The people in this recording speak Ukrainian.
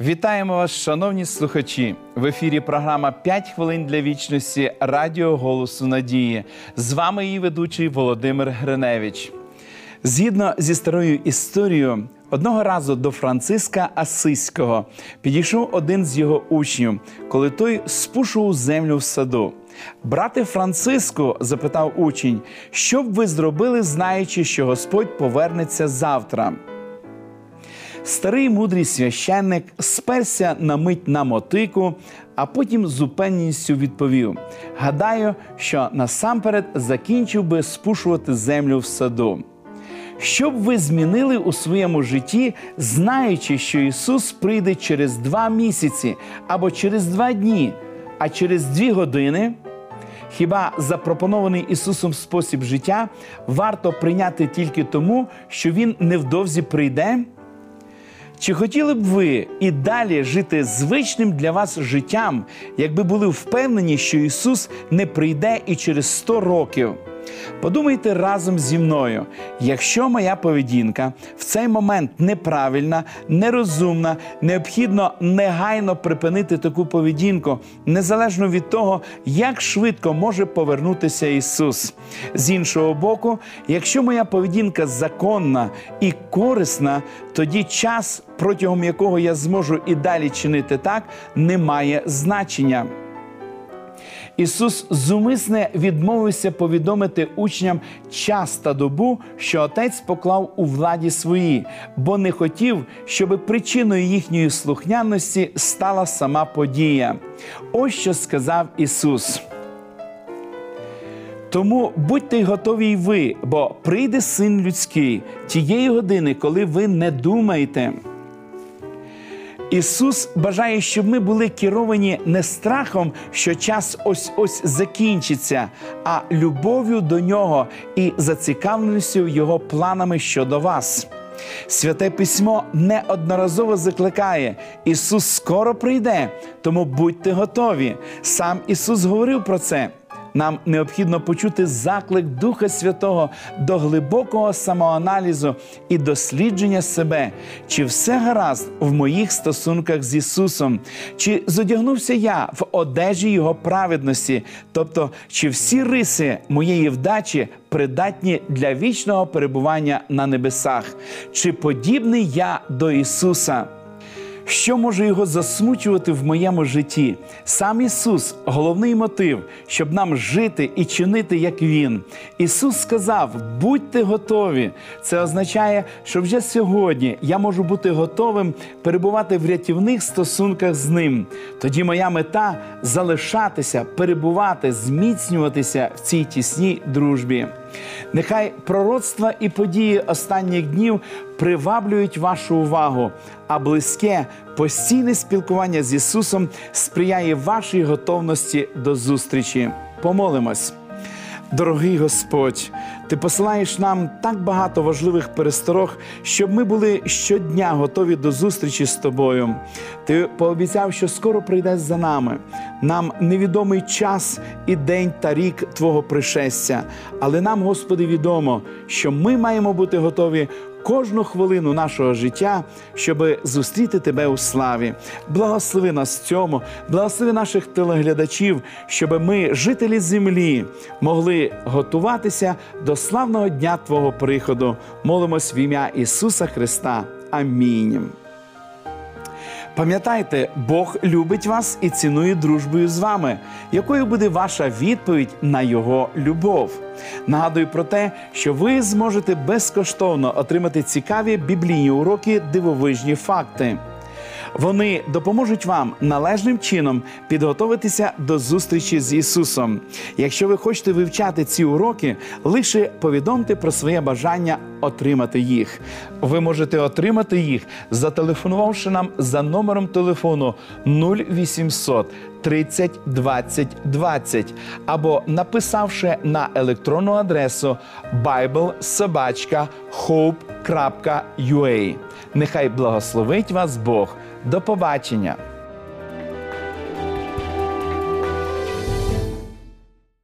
Вітаємо вас, шановні слухачі! В ефірі програма «5 хвилин для вічності Радіо Голосу Надії. З вами її ведучий Володимир Гриневич. Згідно зі старою історією, одного разу до Франциска Асиського підійшов один з його учнів, коли той спушував землю в саду. Брате Франциску, запитав учень, що б ви зробили, знаючи, що Господь повернеться завтра. Старий мудрий священник сперся на мить на мотику, а потім з упевненістю відповів: Гадаю, що насамперед закінчив би спушувати землю в саду. Що б ви змінили у своєму житті, знаючи, що Ісус прийде через два місяці або через два дні, а через дві години? Хіба запропонований Ісусом спосіб життя варто прийняти тільки тому, що Він невдовзі прийде? Чи хотіли б ви і далі жити звичним для вас життям, якби були впевнені, що Ісус не прийде і через 100 років? Подумайте разом зі мною, якщо моя поведінка в цей момент неправильна, нерозумна, необхідно негайно припинити таку поведінку, незалежно від того, як швидко може повернутися Ісус. З іншого боку, якщо моя поведінка законна і корисна, тоді час, протягом якого я зможу і далі чинити так, не має значення. Ісус зумисне відмовився повідомити учням час та добу, що Отець поклав у владі своїй, бо не хотів, щоб причиною їхньої слухняності стала сама подія. Ось що сказав Ісус. Тому будьте готові й ви, бо прийде син людський тієї години, коли ви не думаєте. Ісус бажає, щоб ми були керовані не страхом, що час ось ось закінчиться, а любов'ю до нього і зацікавленістю Його планами щодо вас. Святе письмо неодноразово закликає: Ісус скоро прийде, тому будьте готові. Сам Ісус говорив про це. Нам необхідно почути заклик Духа Святого до глибокого самоаналізу і дослідження себе, чи все гаразд в моїх стосунках з Ісусом, чи зодягнувся я в одежі Його праведності, тобто чи всі риси моєї вдачі придатні для вічного перебування на небесах, чи подібний я до Ісуса. Що може його засмучувати в моєму житті? Сам Ісус головний мотив, щоб нам жити і чинити, як Він. Ісус сказав: будьте готові. Це означає, що вже сьогодні я можу бути готовим перебувати в рятівних стосунках з ним. Тоді моя мета залишатися, перебувати, зміцнюватися в цій тісній дружбі. Нехай пророцтва і події останніх днів приваблюють вашу увагу, а близьке постійне спілкування з Ісусом сприяє вашій готовності до зустрічі. Помолимось. Дорогий Господь, Ти посилаєш нам так багато важливих пересторог, щоб ми були щодня готові до зустрічі з тобою. Ти пообіцяв, що скоро прийдеш за нами. Нам невідомий час і день та рік Твого пришестя. Але нам, Господи, відомо, що ми маємо бути готові кожну хвилину нашого життя, щоб зустріти тебе у славі. Благослови нас цьому, благослови наших телеглядачів, щоб ми, жителі землі, могли готуватися до славного дня Твого приходу. Молимось в ім'я Ісуса Христа. Амінь. Пам'ятайте, Бог любить вас і цінує дружбою з вами. Якою буде ваша відповідь на Його любов? Нагадую про те, що ви зможете безкоштовно отримати цікаві біблійні уроки, дивовижні факти. Вони допоможуть вам належним чином підготуватися до зустрічі з Ісусом. Якщо ви хочете вивчати ці уроки, лише повідомте про своє бажання отримати їх. Ви можете отримати їх, зателефонувавши нам за номером телефону 0800 30 20 20 або написавши на електронну адресу biblesobachka.hope.ua. Нехай благословить вас Бог. До побачення!